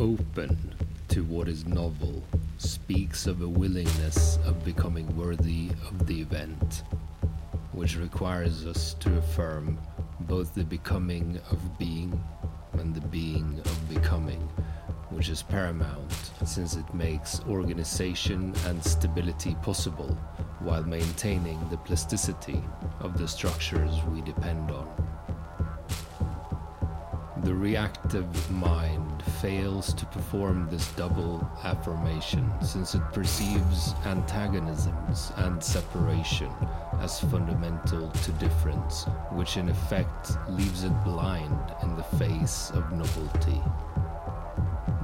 open to what is novel speaks of a willingness of becoming worthy of the event, which requires us to affirm both the becoming of being and the being of becoming, which is paramount since it makes organization and stability possible while maintaining the plasticity of the structures we depend on. The reactive mind fails to perform this double affirmation since it perceives antagonisms and separation as fundamental to difference, which in effect leaves it blind in the face of novelty.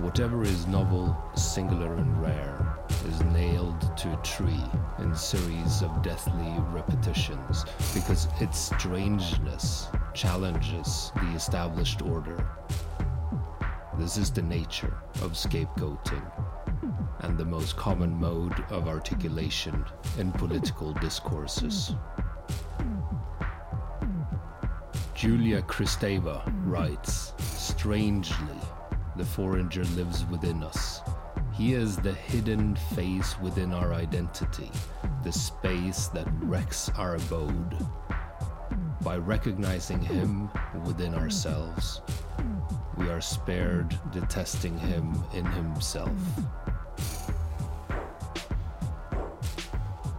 Whatever is novel, singular, and rare is nailed to a tree in series of deathly repetitions because its strangeness challenges the established order. This is the nature of scapegoating and the most common mode of articulation in political discourses. Julia Kristeva writes Strangely, the foreigner lives within us. He is the hidden face within our identity, the space that wrecks our abode by recognizing Him within ourselves, we are spared detesting Him in Himself.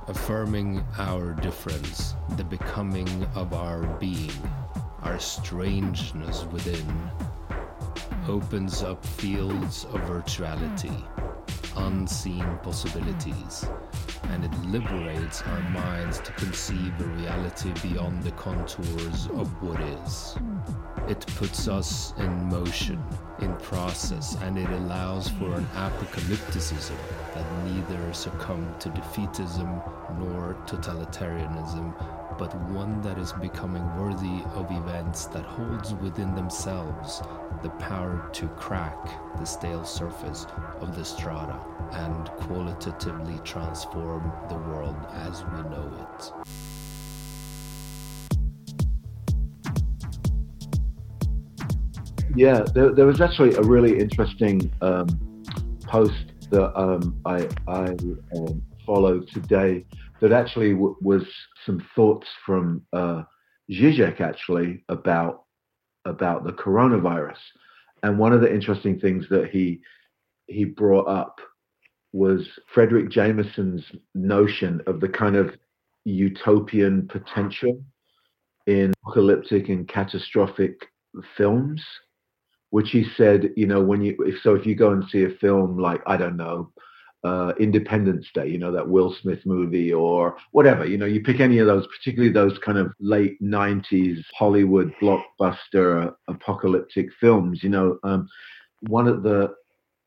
Affirming our difference, the becoming of our being, our strangeness within, opens up fields of virtuality, unseen possibilities and it liberates our minds to conceive a reality beyond the contours of what is. It puts us in motion, in process, and it allows for an apocalypticism that neither succumb to defeatism nor totalitarianism, but one that is becoming worthy of events that holds within themselves the power to crack the stale surface of the strata and qualitatively transform the world as we know it. Yeah, there, there was actually a really interesting um, post that um, I, I um, followed today that actually w- was some thoughts from uh, Zizek actually about about the coronavirus. And one of the interesting things that he he brought up was Fredric Jameson's notion of the kind of utopian potential in apocalyptic and catastrophic films, which he said, you know, when you if, so if you go and see a film like I don't know, uh, Independence Day, you know, that Will Smith movie or whatever, you know, you pick any of those, particularly those kind of late 90s Hollywood blockbuster apocalyptic films, you know, um, one of the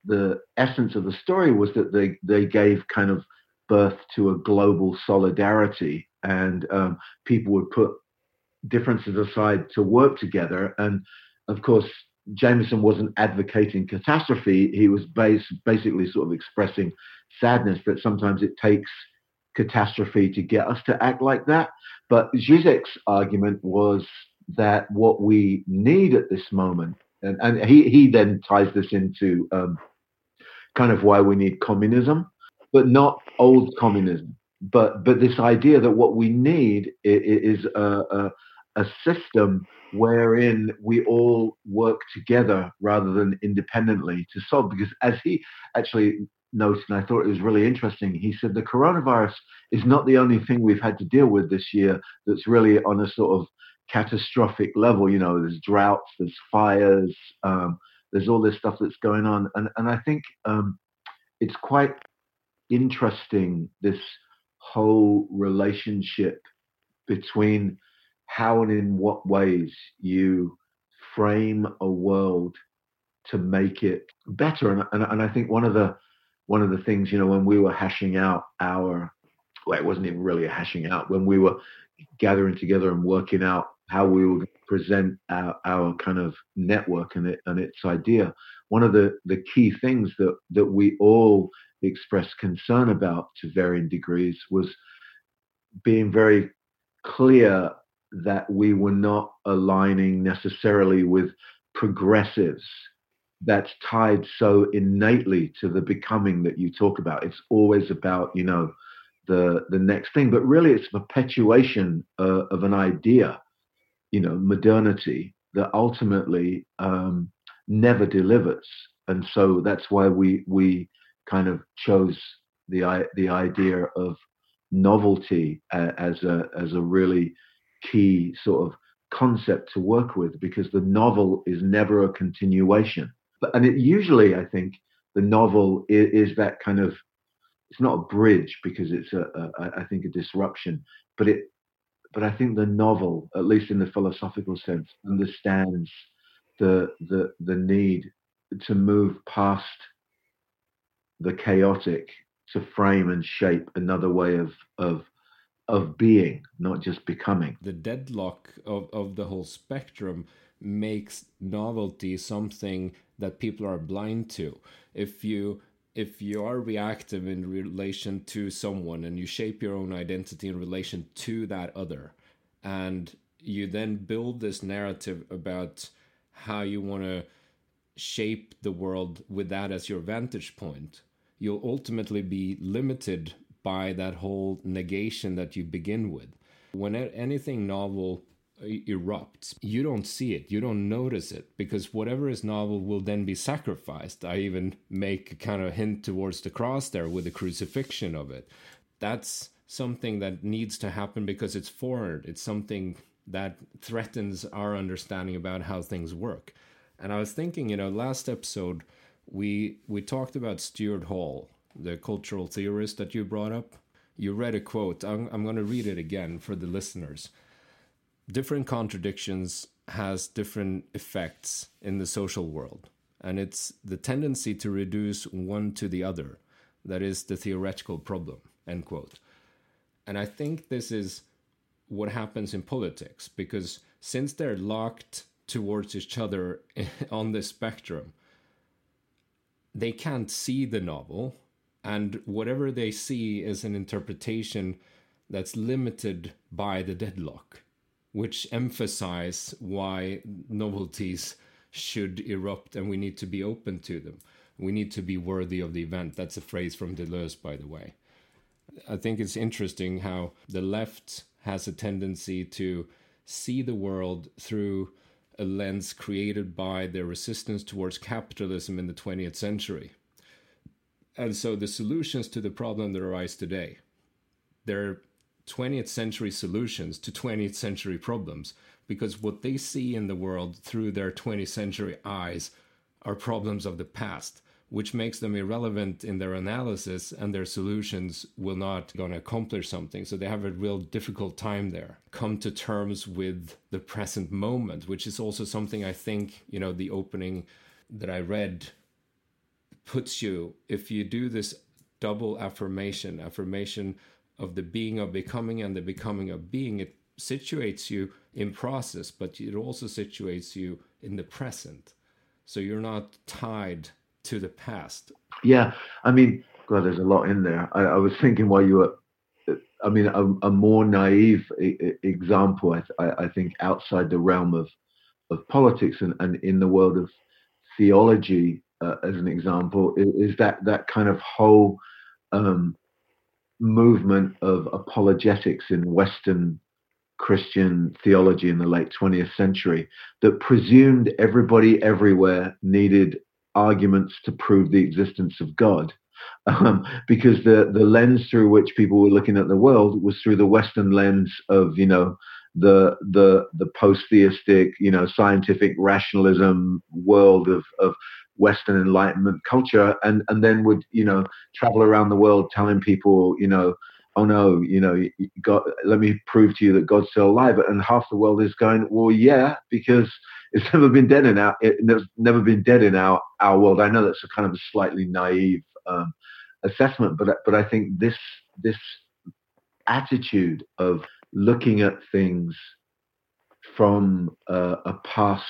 the essence of the story was that they they gave kind of birth to a global solidarity and um, people would put differences aside to work together. And of course Jameson wasn't advocating catastrophe. He was base, basically sort of expressing sadness that sometimes it takes catastrophe to get us to act like that. But Zizek's argument was that what we need at this moment, and, and he, he then ties this into um, kind of why we need communism, but not old communism. But but this idea that what we need is, is a, a, a system wherein we all work together rather than independently to solve. Because as he actually noted, and I thought it was really interesting, he said the coronavirus is not the only thing we've had to deal with this year that's really on a sort of catastrophic level. You know, there's droughts, there's fires, um, there's all this stuff that's going on, and and I think um, it's quite interesting this whole relationship between how and in what ways you frame a world to make it better. And, and, and I think one of the one of the things, you know, when we were hashing out our well, it wasn't even really a hashing out, when we were gathering together and working out how we would present our, our kind of network and, it, and its idea. One of the, the key things that, that we all expressed concern about to varying degrees was being very clear that we were not aligning necessarily with progressives that's tied so innately to the becoming that you talk about. It's always about you know the the next thing, but really it's perpetuation uh, of an idea, you know, modernity that ultimately um, never delivers, and so that's why we we kind of chose the the idea of novelty uh, as a as a really key sort of concept to work with because the novel is never a continuation. But, and it usually, I think, the novel is, is that kind of it's not a bridge because it's a, a I think a disruption, but it but I think the novel, at least in the philosophical sense, understands the the the need to move past the chaotic to frame and shape another way of of of being, not just becoming. The deadlock of, of the whole spectrum makes novelty something that people are blind to. If you if you are reactive in relation to someone and you shape your own identity in relation to that other and you then build this narrative about how you want to shape the world with that as your vantage point you'll ultimately be limited by that whole negation that you begin with. When anything novel uh, erupts, you don't see it, you don't notice it, because whatever is novel will then be sacrificed. I even make a kind of hint towards the cross there with the crucifixion of it. That's something that needs to happen because it's foreign, it's something that threatens our understanding about how things work. And I was thinking, you know, last episode we we talked about Stuart Hall, the cultural theorist that you brought up. You read a quote. I'm, I'm going to read it again for the listeners. Different contradictions has different effects in the social world, and it's the tendency to reduce one to the other that is the theoretical problem. End quote. And I think this is what happens in politics because since they're locked towards each other on the spectrum, they can't see the novel, and whatever they see is an interpretation that's limited by the deadlock, which emphasize why novelties should erupt and we need to be open to them. We need to be worthy of the event. That's a phrase from Deleuze, by the way. I think it's interesting how the left has a tendency to see the world through a lens created by their resistance towards capitalism in the 20th century. And so the solutions to the problem that arise today, they're 20th century solutions to 20th century problems because what they see in the world through their 20th century eyes are problems of the past which makes them irrelevant in their analysis and their solutions will not going to accomplish something. So they have a real difficult time there. Come to terms with the present moment which is also something i think you know the opening that i read puts you if you do this double affirmation affirmation of the being of becoming and the becoming of being it situates you in process but it also situates you in the present so you're not tied to the past. Yeah, I mean, God, there's a lot in there. I, I was thinking while you were, I mean, a, a more naive example, I, I, think, outside the realm of of politics and, and in the world of theology, uh, as an example, is, is, that that kind of whole um, movement of apologetics in Western Christian theology in the late 20th century that presumed everybody everywhere needed arguments to prove the existence of God. Um, because the, the lens through which people were looking at the world was through the Western lens of, you know, the the the post-theistic, you know, scientific rationalism world of, of Western Enlightenment culture, and and then would you know travel around the world telling people, you know, oh no, you know, God, let me prove to you that God's still alive, and half the world is going, well, yeah, because it's never been dead in our it's never been dead in our our world. I know that's a kind of a slightly naive um, assessment, but but I think this this attitude of looking at things from uh, a past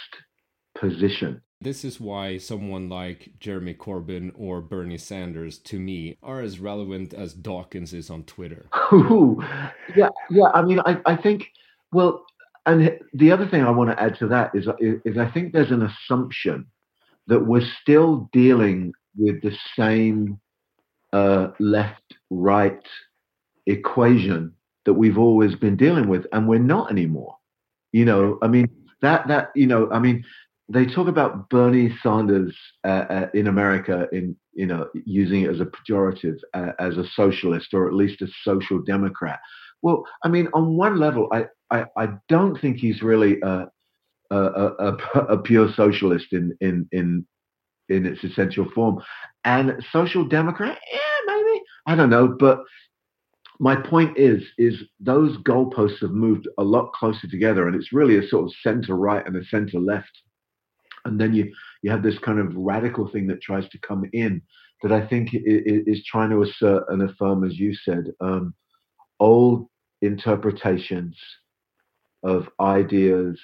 position. This is why someone like Jeremy Corbyn or Bernie Sanders, to me, are as relevant as Dawkins is on Twitter. Ooh, yeah, yeah. I mean, I, I think, well, and the other thing I want to add to that is, is I think there's an assumption that we're still dealing with the same uh, left right equation that we've always been dealing with, and we're not anymore. You know, I mean that that you know, I mean, they talk about Bernie Sanders uh, uh, in America in you know using it as a pejorative uh, as a socialist or at least a social democrat. Well, I mean, on one level, I I, I don't think he's really a, a, a, a pure socialist in in in in its essential form, and social democrat, yeah, maybe. I don't know, but my point is is those goalposts have moved a lot closer together and it's really a sort of center right and a center left and then you you have this kind of radical thing that tries to come in that i think is trying to assert and affirm as you said um, old interpretations of ideas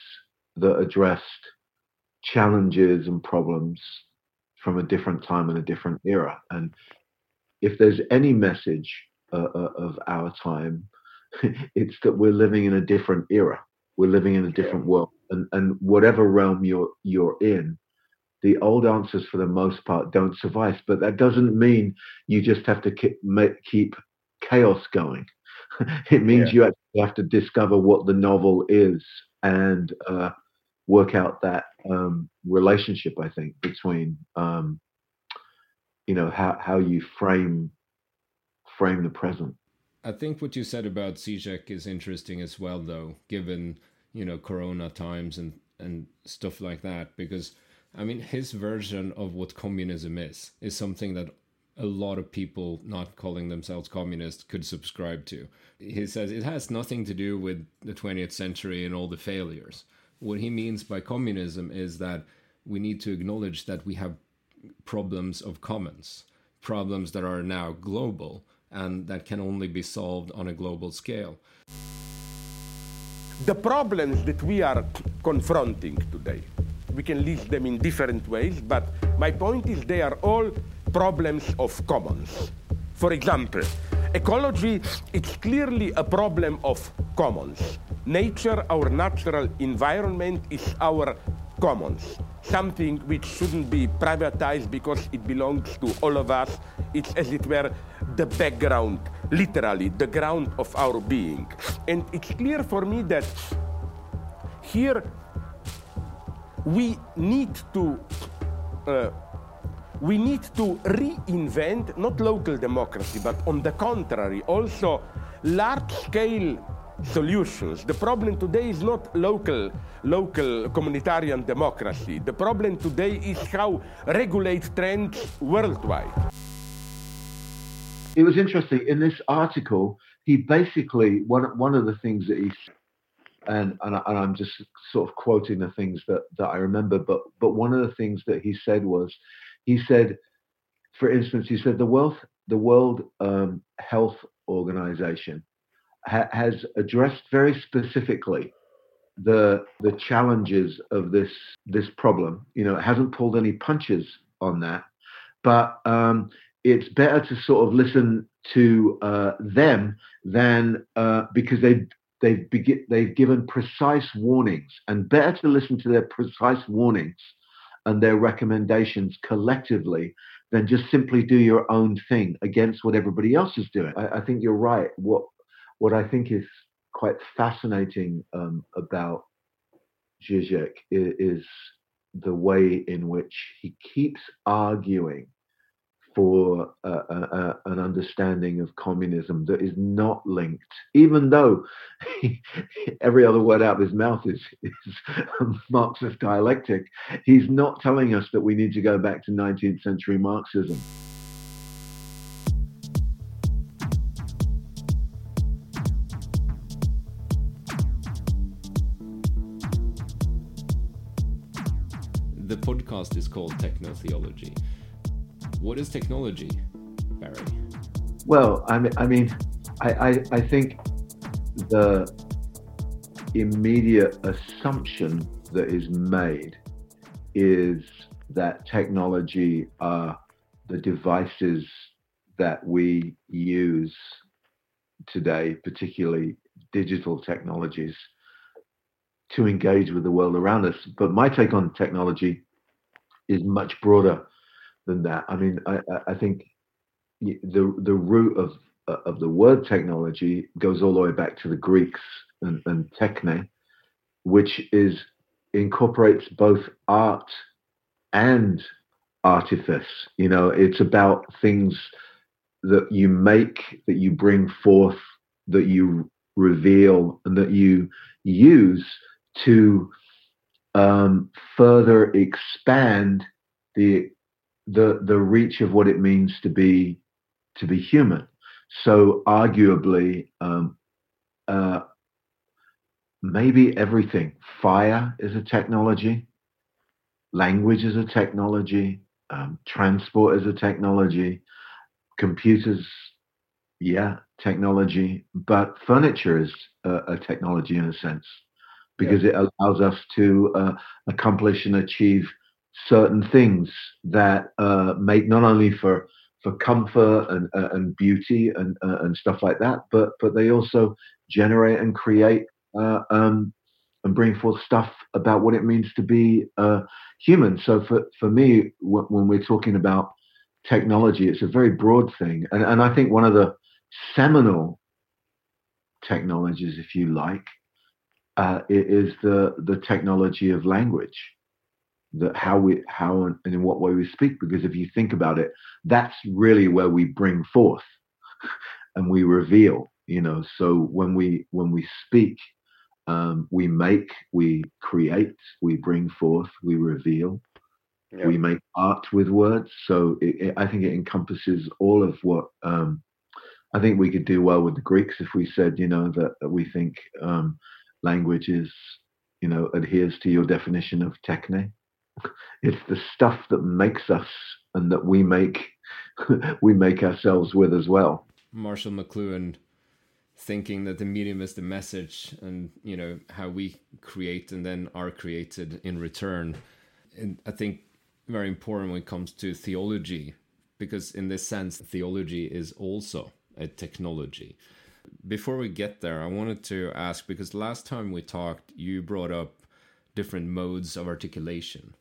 that addressed challenges and problems from a different time and a different era. And if there's any message uh, uh, of our time, it's that we're living in a different era. We're living in a different world, and and whatever realm you're you're in, the old answers for the most part don't suffice. But that doesn't mean you just have to keep keep chaos going. it means yeah. you actually have to discover what the novel is and uh, work out that um, relationship. I think between um, you know how how you frame frame the present. I think what you said about Zizek is interesting as well, though, given you know Corona times and and stuff like that, because I mean his version of what communism is is something that a lot of people not calling themselves communists could subscribe to. He says it has nothing to do with the 20th century and all the failures. What he means by communism is that we need to acknowledge that we have problems of commons, problems that are now global and that can only be solved on a global scale. The problems that we are confronting today, we can list them in different ways, but my point is they are all problems of commons. For example, ecology is clearly a problem of commons. Nature, our natural environment, is our commons something which shouldn't be privatized because it belongs to all of us. It's, as it were, the background, literally, the ground of our being. And it's clear for me that here we need to. Uh, we need to reinvent not local democracy, but on the contrary, also large scale solutions. The problem today is not local, local communitarian democracy. The problem today is how regulate trends worldwide. It was interesting in this article. He basically one one of the things that he and and, and I'm just sort of quoting the things that that I remember. But but one of the things that he said was, he said, for instance, he said the World the World um, Health Organization ha- has addressed very specifically the the challenges of this this problem. You know, it hasn't pulled any punches on that, but um, it's better to sort of listen to uh, them than uh, because they they've begi- they've given precise warnings, and better to listen to their precise warnings and their recommendations collectively than just simply do your own thing against what everybody else is doing. I, I think you're right. What what I think is quite fascinating um, about Zizek is, is the way in which he keeps arguing for uh, uh, an understanding of communism that is not linked, even though every other word out of his mouth is, is Marxist dialectic. He's not telling us that we need to go back to 19th century Marxism. The podcast is called Techno Theology. What is technology, Barry? Well, I mean, I mean, I, I, I think the immediate assumption that is made is that technology are the devices that we use today, particularly digital technologies, to engage with the world around us. But my take on technology is much broader than that. I mean, I, I think the the root of of the word technology goes all the way back to the Greeks and, and techne, which is incorporates both art and artifice. You know, it's about things that you make, that you bring forth, that you reveal, and that you use to um, further expand the the the reach of what it means to be to be human. So arguably, um, uh, maybe everything. Fire is a technology. Language is a technology. Um, transport is a technology. Computers, yeah, technology. But furniture is a, a technology in a sense because yeah. it allows us to uh, accomplish and achieve certain things that uh, make not only for for comfort and uh, and beauty and uh, and stuff like that, but but they also generate and create uh, um, and bring forth stuff about what it means to be uh, human. So for for me, w- when we're talking about technology, it's a very broad thing, and and I think one of the seminal technologies, if you like, uh, is the the technology of language that how we how and in what way we speak because if you think about it that's really where we bring forth and we reveal you know? So when we when we speak um, we make we create we bring forth we reveal yeah. we make art with words. So it, it, i think it encompasses all of what um, i think we could do well with the greeks if we said you know that, that we think um, language is you know adheres to your definition of techne it's the stuff that makes us and that we make we make ourselves with as well. Marshall McLuhan thinking that the medium is the message and you know how we create and then are created in return. And i think very important when it comes to theology because in this sense theology is also a technology. Before we get there i wanted to ask because last time we talked you brought up different modes of articulation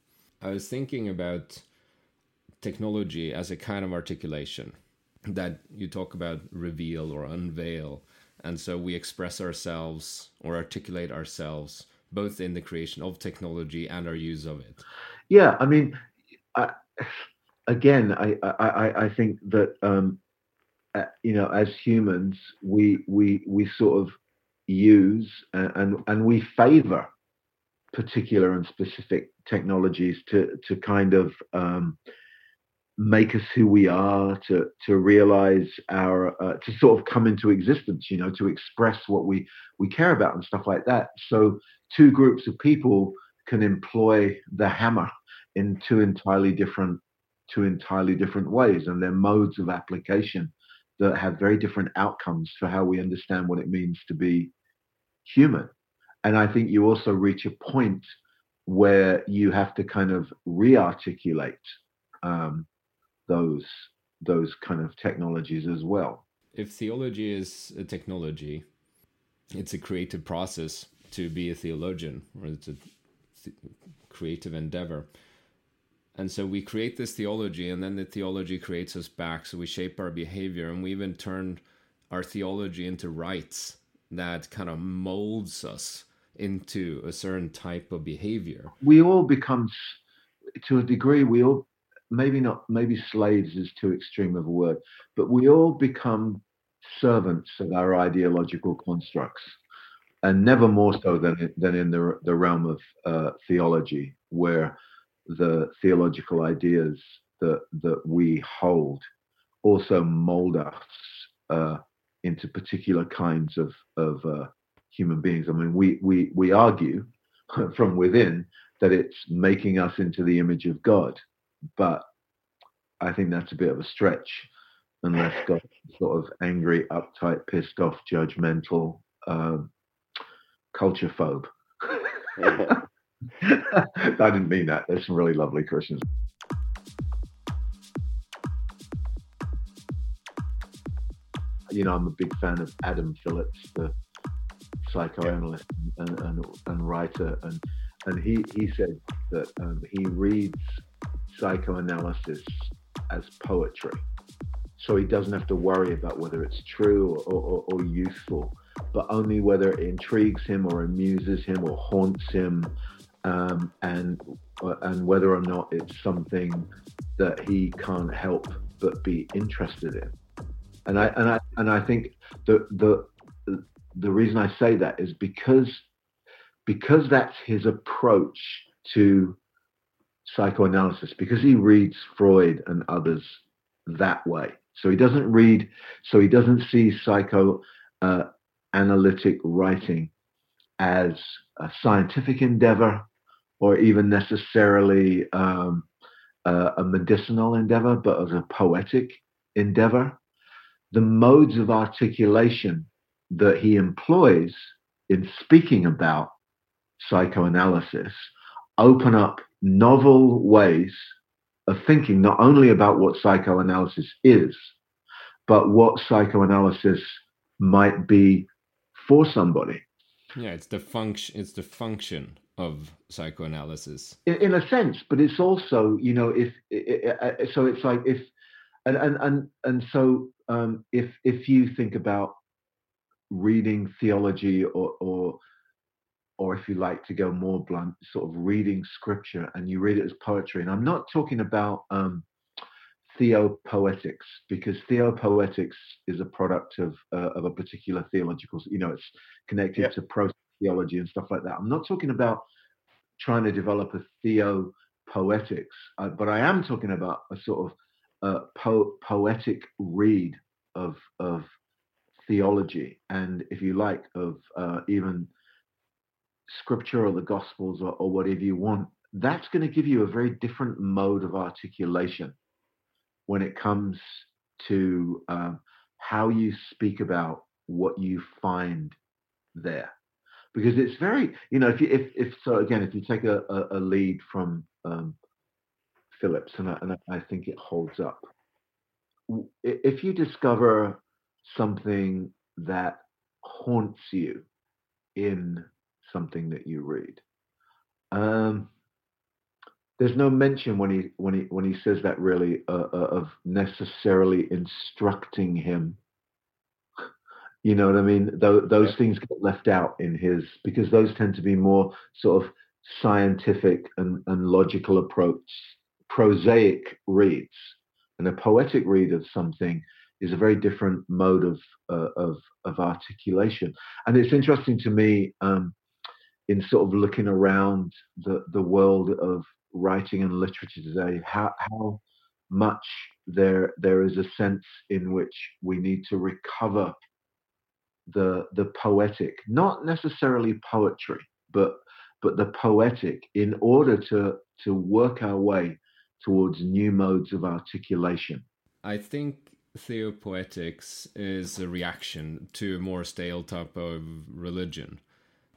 I was thinking about technology as a kind of articulation that you talk about reveal or unveil. And so we express ourselves or articulate ourselves both in the creation of technology and our use of it. Yeah, I mean, I, again, I, I, I think that um, uh, you know, as humans, we we we sort of use and and, and we favor particular and specific technologies to to kind of um, make us who we are, to to realize our, uh, to sort of come into existence, you know, to express what we we care about and stuff like that. So two groups of people can employ the hammer in two entirely different two entirely different ways, and they're modes of application that have very different outcomes for how we understand what it means to be human and I think you also reach a point where you have to kind of re-articulate um, those those kind of technologies as well. If theology is a technology, it's a creative process to be a theologian, or it's a th- creative endeavor. And so we create this theology, and then the theology creates us back. So we shape our behavior, and we even turn our theology into rites that kind of molds us into a certain type of behavior. We all become, to a degree, we all, maybe not, maybe slaves is too extreme of a word, but we all become servants of our ideological constructs. And never more so than, than in the, the realm of uh, theology, where the theological ideas that, that we hold also mold us uh, into particular kinds of, of uh, human beings. I mean, we we we argue from within that it's making us into the image of God, but I think that's a bit of a stretch, unless God's sort of angry, uptight, pissed off, judgmental, um, culture phobe. I didn't mean that. There's some really lovely Christians. You know, I'm a big fan of Adam Phillips, the psychoanalyst and, and, and writer, and and he he said that um, he reads psychoanalysis as poetry. So he doesn't have to worry about whether it's true or, or, or useful, but only whether it intrigues him or amuses him or haunts him, um, and and whether or not it's something that he can't help but be interested in. And I and I and I think the the the reason I say that is because because that's his approach to psychoanalysis because he reads Freud and others that way. So he doesn't read, so he doesn't see psychoanalytic uh, writing as a scientific endeavor or even necessarily um, uh, a medicinal endeavor, but as a poetic endeavor. The modes of articulation that he employs in speaking about psychoanalysis open up novel ways of thinking not only about what psychoanalysis is, but what psychoanalysis might be for somebody. Yeah, it's the function. It's the function of psychoanalysis in, in a sense, but it's also, you know, if it, it, so, it's like if, and and and and so um, if if you think about reading theology or or or if you like to go more blunt, sort of reading scripture and you read it as poetry. And I'm not talking about um, theopoetics because theopoetics is a product of uh, of a particular theological, you know, it's connected yep. to pro theology and stuff like that. I'm not talking about trying to develop a theopoetics, uh, but I am talking about a sort of uh, po- poetic read of of theology and, if you like, of uh, even scripture or the gospels or, or whatever you want, that's going to give you a very different mode of articulation when it comes to um, how you speak about what you find there. Because it's very you know if you if, if so again if you take a, a, a lead from um, phillips and I, and I think it holds up. If you discover something that haunts you in something that you read. Um, there's no mention when he when he when he says that really uh, uh, of necessarily instructing him. You know what I mean? Those, those yeah. things get left out in his because those tend to be more sort of scientific and, and logical approach, prosaic reads, and a poetic read of something is a very different mode of uh, of, of articulation. And it's interesting to me um, in sort of looking around the, the world of writing and literature today, how, how much there there is a sense in which we need to recover the the poetic, not necessarily poetry, but but the poetic in order to to work our way towards new modes of articulation. I think theopoetics is a reaction to a more stale type of religion.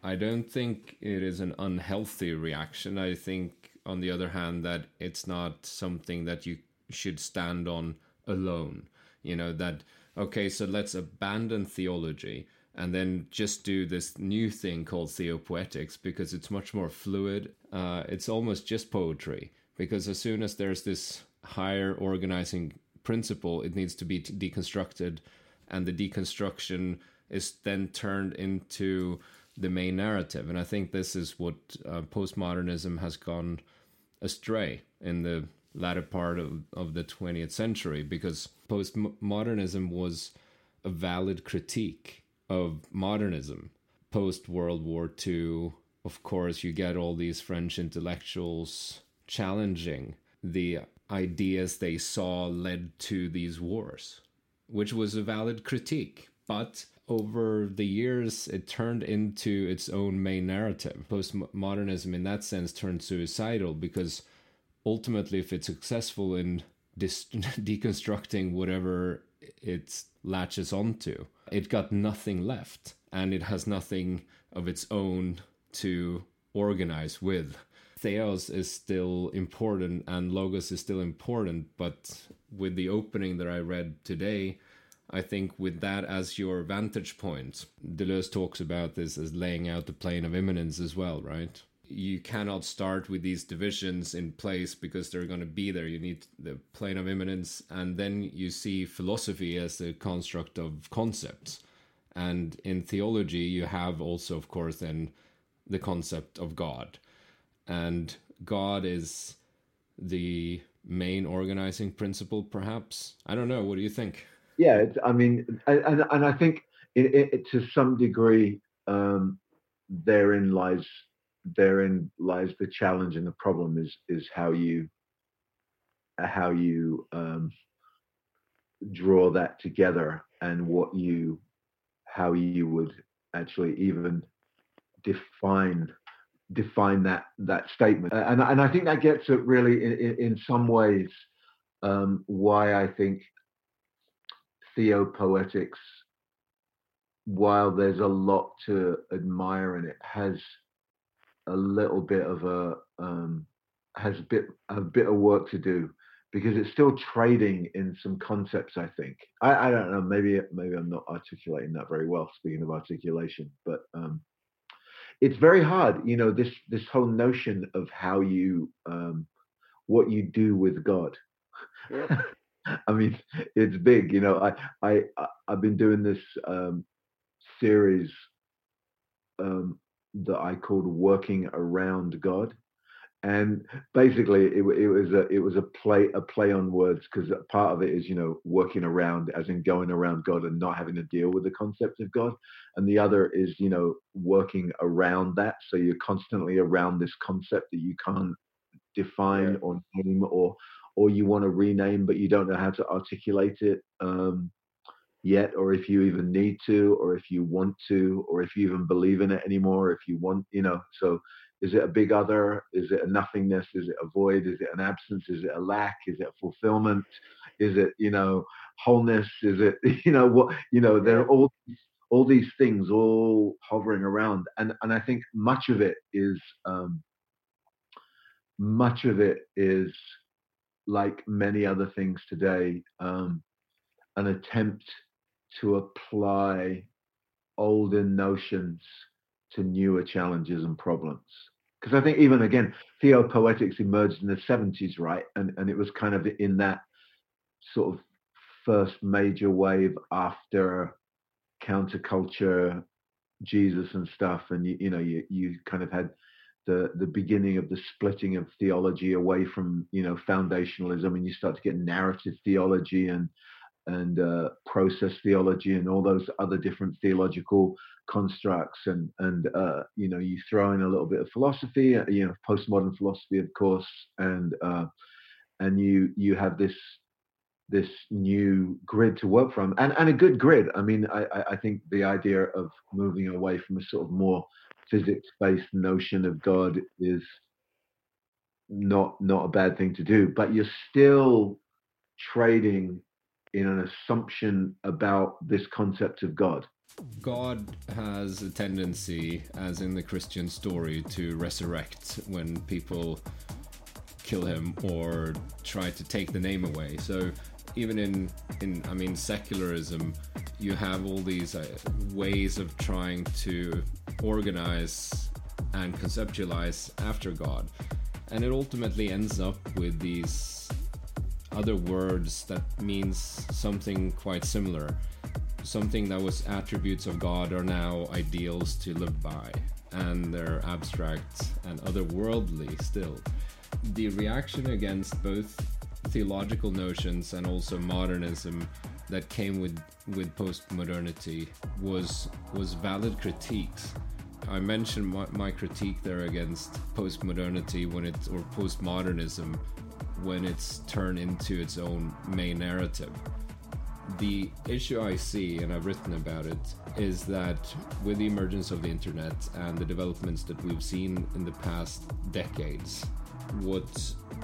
I don't think it is an unhealthy reaction. I think, on the other hand, that it's not something that you should stand on alone. You know, that, okay, so let's abandon theology and then just do this new thing called theopoetics because it's much more fluid. Uh, it's almost just poetry because as soon as there's this higher organizing principle, it needs to be deconstructed, and the deconstruction is then turned into the main narrative. And I think this is what uh, postmodernism has gone astray in the latter part of, of the 20th century because postmodernism was a valid critique of modernism. Post World War II, of course, you get all these French intellectuals challenging the ideas they saw led to these wars, which was a valid critique. But over the years, it turned into its own main narrative. Postmodernism, in that sense, turned suicidal because ultimately, if it's successful in dis- deconstructing whatever it latches onto, it got nothing left and it has nothing of its own to organize with. Theos is still important and Logos is still important, but with the opening that I read today, I think with that as your vantage point, Deleuze talks about this as laying out the plane of immanence as well, right? you cannot start with these divisions in place because they're going to be there. You need the plane of immanence, and then you see philosophy as a construct of concepts. And in theology, you have also, of course, then the concept of God. And God is the main organizing principle, perhaps. I don't know. What do you think? Yeah, I mean, and, and I think it, it, to some degree, um, therein lies therein lies the challenge and the problem is is how you how you um, draw that together and what you how you would actually even define define that that statement and and I think that gets at really in, in some ways um, why I think theopoetics while there's a lot to admire in it has a little bit of a um, has a bit a bit of work to do because it's still trading in some concepts. I think I, I don't know. Maybe maybe I'm not articulating that very well. Speaking of articulation, but um, it's very hard. You know this this whole notion of how you um, what you do with God. Yeah. I mean, it's big. You know, I I I've been doing this um, series um, that I called "Working Around God," and basically it, it was a it was a play a play on words because part of it is you know working around as in going around God and not having to deal with the concept of God, and the other is you know working around that. So you're constantly around this concept that you can't define yeah. or name or or you want to rename but you don't know how to articulate it. Um, yet, or if you even need to, or if you want to, or if you even believe in it anymore, if you want, you know. So, is it a big other? Is it a nothingness? Is it a void? Is it an absence? Is it a lack? Is it fulfillment? Is it, you know, wholeness? Is it, you know, what, you know, there are all all these things all hovering around, and and I think much of it is um, much of it is like many other things today, um, an attempt to apply older notions to newer challenges and problems. Because I think even again, theopoetics emerged in the 70s, right? And and it was kind of in that sort of first major wave after counterculture, Jesus and stuff, and you you know you you kind of had the the beginning of the splitting of theology away from you know foundationalism, and you start to get narrative theology and and uh, process theology and all those other different theological constructs and and uh, you know you throw in a little bit of philosophy uh, you know postmodern philosophy of course and uh, and you you have this this new grid to work from and and a good grid. I mean i i think the idea of moving away from a sort of more physics based notion of god is not not a bad thing to do but you're still trading in an assumption about this concept of God. God has a tendency, as in the Christian story, to resurrect when people kill him or try to take the name away. So even in in I mean secularism, you have all these uh, ways of trying to organize and conceptualize after God, and it ultimately ends up with these other words that means something quite similar. Something that was attributes of God are now ideals to live by, and they're abstract and otherworldly still. The reaction against both theological notions and also modernism that came with with postmodernity was was valid critiques. I mentioned my, my critique there against postmodernity when it or postmodernism when it's turned into its own main narrative. The issue I see, and I've written about it, is that with the emergence of the internet and the developments that we've seen in the past decades, what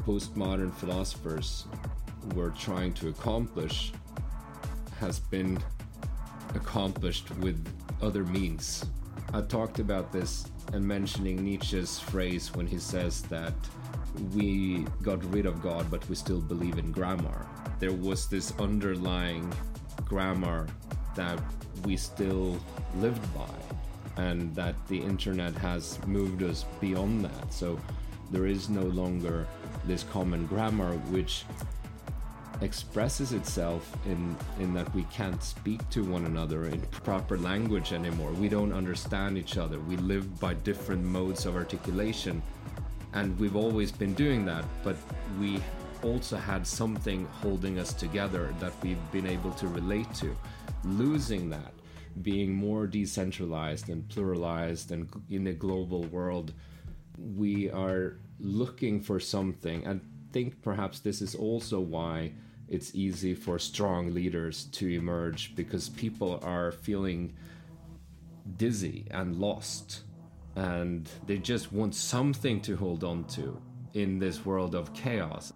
postmodern philosophers were trying to accomplish has been accomplished with other means. I talked about this and mentioning Nietzsche's phrase when he says that we got rid of God, but we still believe in grammar. There was this underlying grammar that we still lived by. and that the internet has moved us beyond that. So there is no longer this common grammar which expresses itself in in that we can't speak to one another in proper language anymore. We don't understand each other. We live by different modes of articulation and we've always been doing that, but we also had something holding us together that we've been able to relate to. Losing that, being more decentralized and pluralized and in a global world, we are looking for something. I think perhaps this is also why it's easy for strong leaders to emerge because people are feeling dizzy and lost and they just want something to hold on to in this world of chaos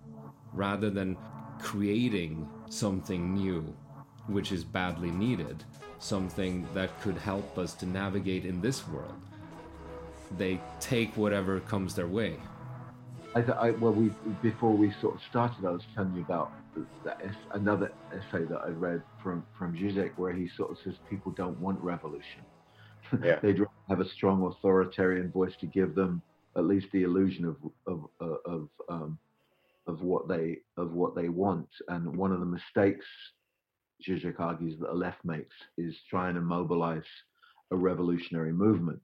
rather than creating something new which is badly needed something that could help us to navigate in this world they take whatever comes their way I, I, well, we before we sort of started, I was telling you about that another essay that I read from from Zizek, where he sort of says people don't want revolution. Yeah. They'd have a strong authoritarian voice to give them at least the illusion of of of um, of what they of what they want. And one of the mistakes Zizek argues that the left makes is trying to mobilize a revolutionary movement.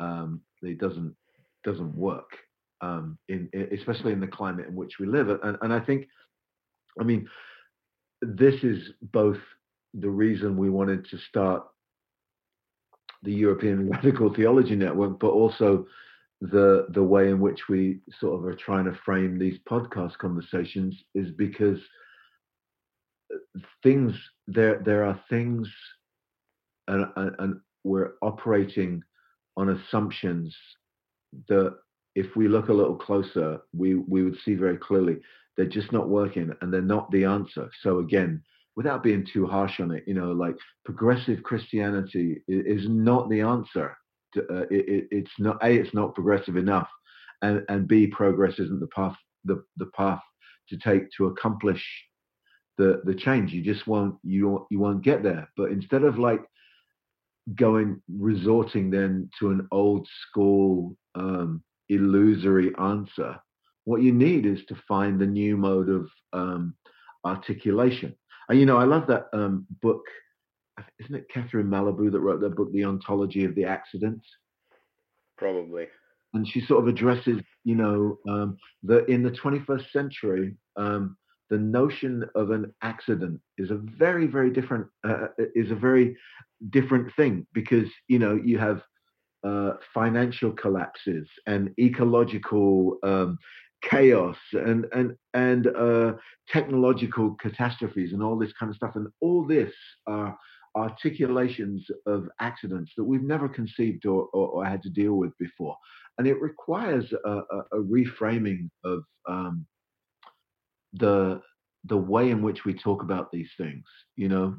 Um, it doesn't doesn't work um, in, especially in the climate in which we live. And, and I think, I mean, this is both the reason we wanted to start the European Radical Theology Network, but also the the way in which we sort of are trying to frame these podcast conversations is because things there there are things and, and we're operating on assumptions that if we look a little closer, we we would see very clearly they're just not working and they're not the answer. So again, without being too harsh on it, you know, like progressive Christianity is, not the answer. To, uh, it, it, it's not a, it's not progressive enough, and and b, progress isn't the path the the path to take to accomplish the the change. You just won't you won't, you won't get there. But instead of like going resorting then to an old school um, illusory answer. What you need is to find the new mode of um, articulation. And you know, I love that um, book. Isn't it Catherine Malabou that wrote that book, The Ontology of the Accidents? Probably. And she sort of addresses, you know, um, that in the 21st century, um, the notion of an accident is a very, very different uh, is a very different thing because you know you have uh, financial collapses and ecological um, chaos and and and uh, technological catastrophes and all this kind of stuff. And all this are articulations of accidents that we've never conceived or, or, or had to deal with before. And it requires a, a, a reframing of um, the the way in which we talk about these things you know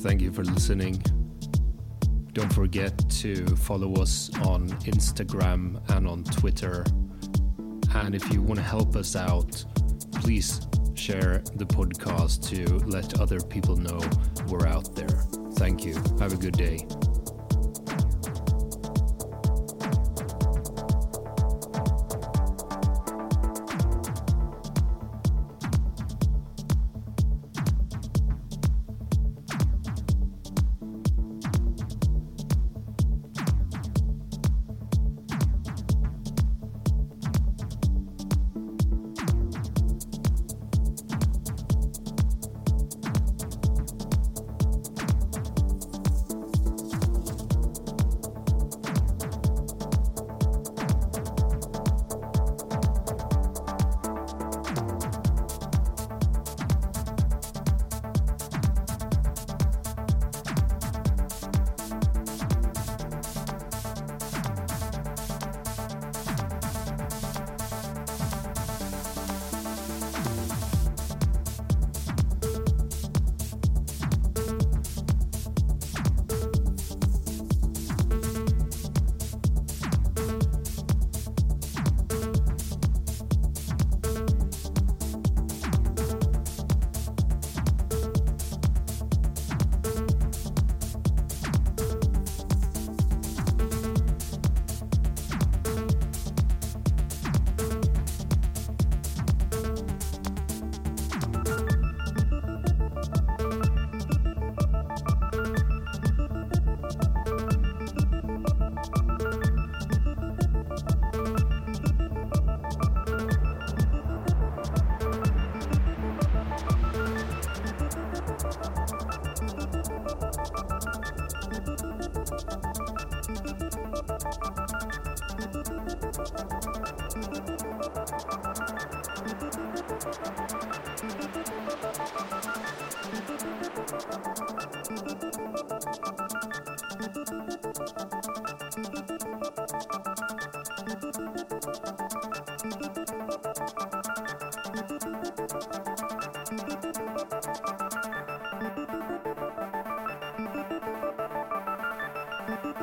Thank you for listening. Don't forget to follow us on Instagram and on Twitter. And if you want to help us out, please share the podcast to let other people know we're out there. Thank you. Have a good day.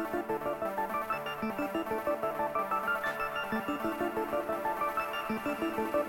Thank you.